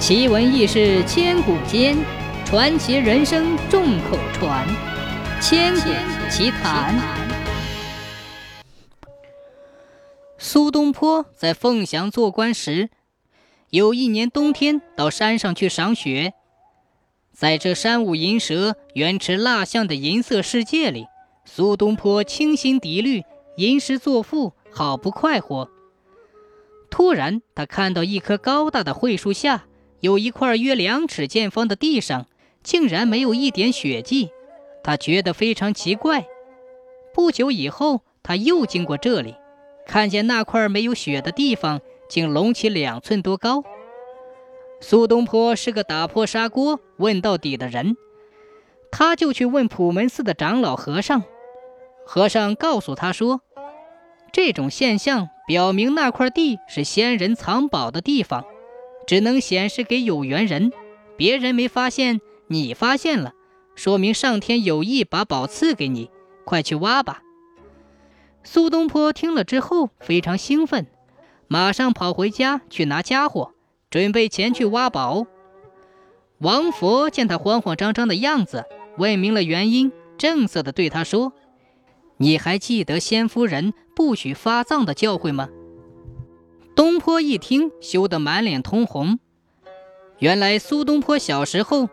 奇闻异事千古间，传奇人生众口传。千古奇谈。苏东坡在凤翔做官时，有一年冬天到山上去赏雪，在这山舞银蛇、原驰蜡象的银色世界里，苏东坡清心涤虑，吟诗作赋，好不快活。突然，他看到一棵高大的桧树下。有一块约两尺见方的地上，竟然没有一点血迹，他觉得非常奇怪。不久以后，他又经过这里，看见那块没有血的地方竟隆起两寸多高。苏东坡是个打破砂锅问到底的人，他就去问普门寺的长老和尚。和尚告诉他说，这种现象表明那块地是仙人藏宝的地方。只能显示给有缘人，别人没发现，你发现了，说明上天有意把宝赐给你，快去挖吧。苏东坡听了之后非常兴奋，马上跑回家去拿家伙，准备前去挖宝。王佛见他慌慌张张的样子，问明了原因，正色的对他说：“你还记得先夫人不许发葬的教诲吗？”东坡一听，羞得满脸通红。原来苏东坡小时候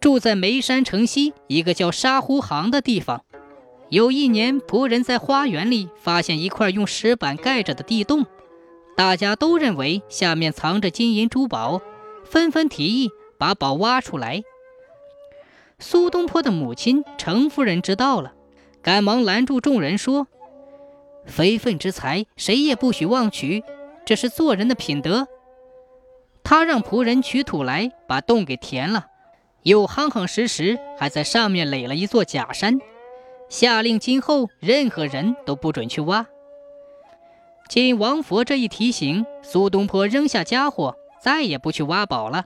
住在眉山城西一个叫沙湖行的地方。有一年，仆人在花园里发现一块用石板盖着的地洞，大家都认为下面藏着金银珠宝，纷纷提议把宝挖出来。苏东坡的母亲程夫人知道了，赶忙拦住众人说：“非分之财，谁也不许妄取。”这是做人的品德。他让仆人取土来，把洞给填了，又夯夯实实，还在上面垒了一座假山，下令今后任何人都不准去挖。经王佛这一提醒，苏东坡扔下家伙，再也不去挖宝了。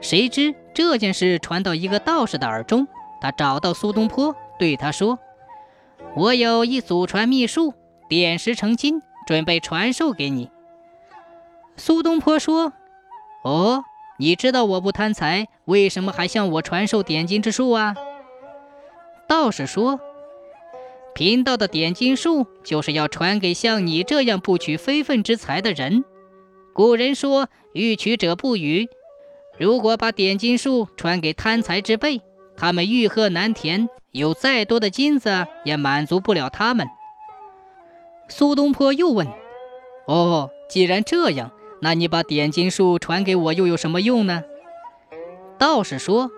谁知这件事传到一个道士的耳中，他找到苏东坡，对他说：“我有一祖传秘术，点石成金。”准备传授给你。苏东坡说：“哦，你知道我不贪财，为什么还向我传授点金之术啊？”道士说：“贫道的点金术就是要传给像你这样不取非分之财的人。古人说‘欲取者不与’，如果把点金术传给贪财之辈，他们欲壑难填，有再多的金子也满足不了他们。”苏东坡又问：“哦，既然这样，那你把点金术传给我又有什么用呢？”道士说：“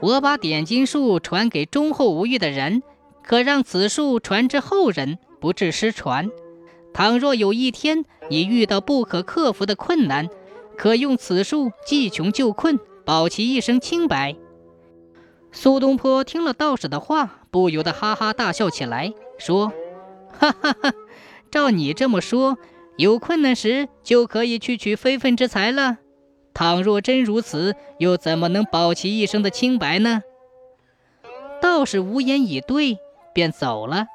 我把点金术传给忠厚无欲的人，可让此术传至后人，不致失传。倘若有一天你遇到不可克服的困难，可用此术济穷救困，保其一生清白。”苏东坡听了道士的话，不由得哈哈大笑起来，说：“哈哈哈！”照你这么说，有困难时就可以去取非分之财了。倘若真如此，又怎么能保其一生的清白呢？道士无言以对，便走了。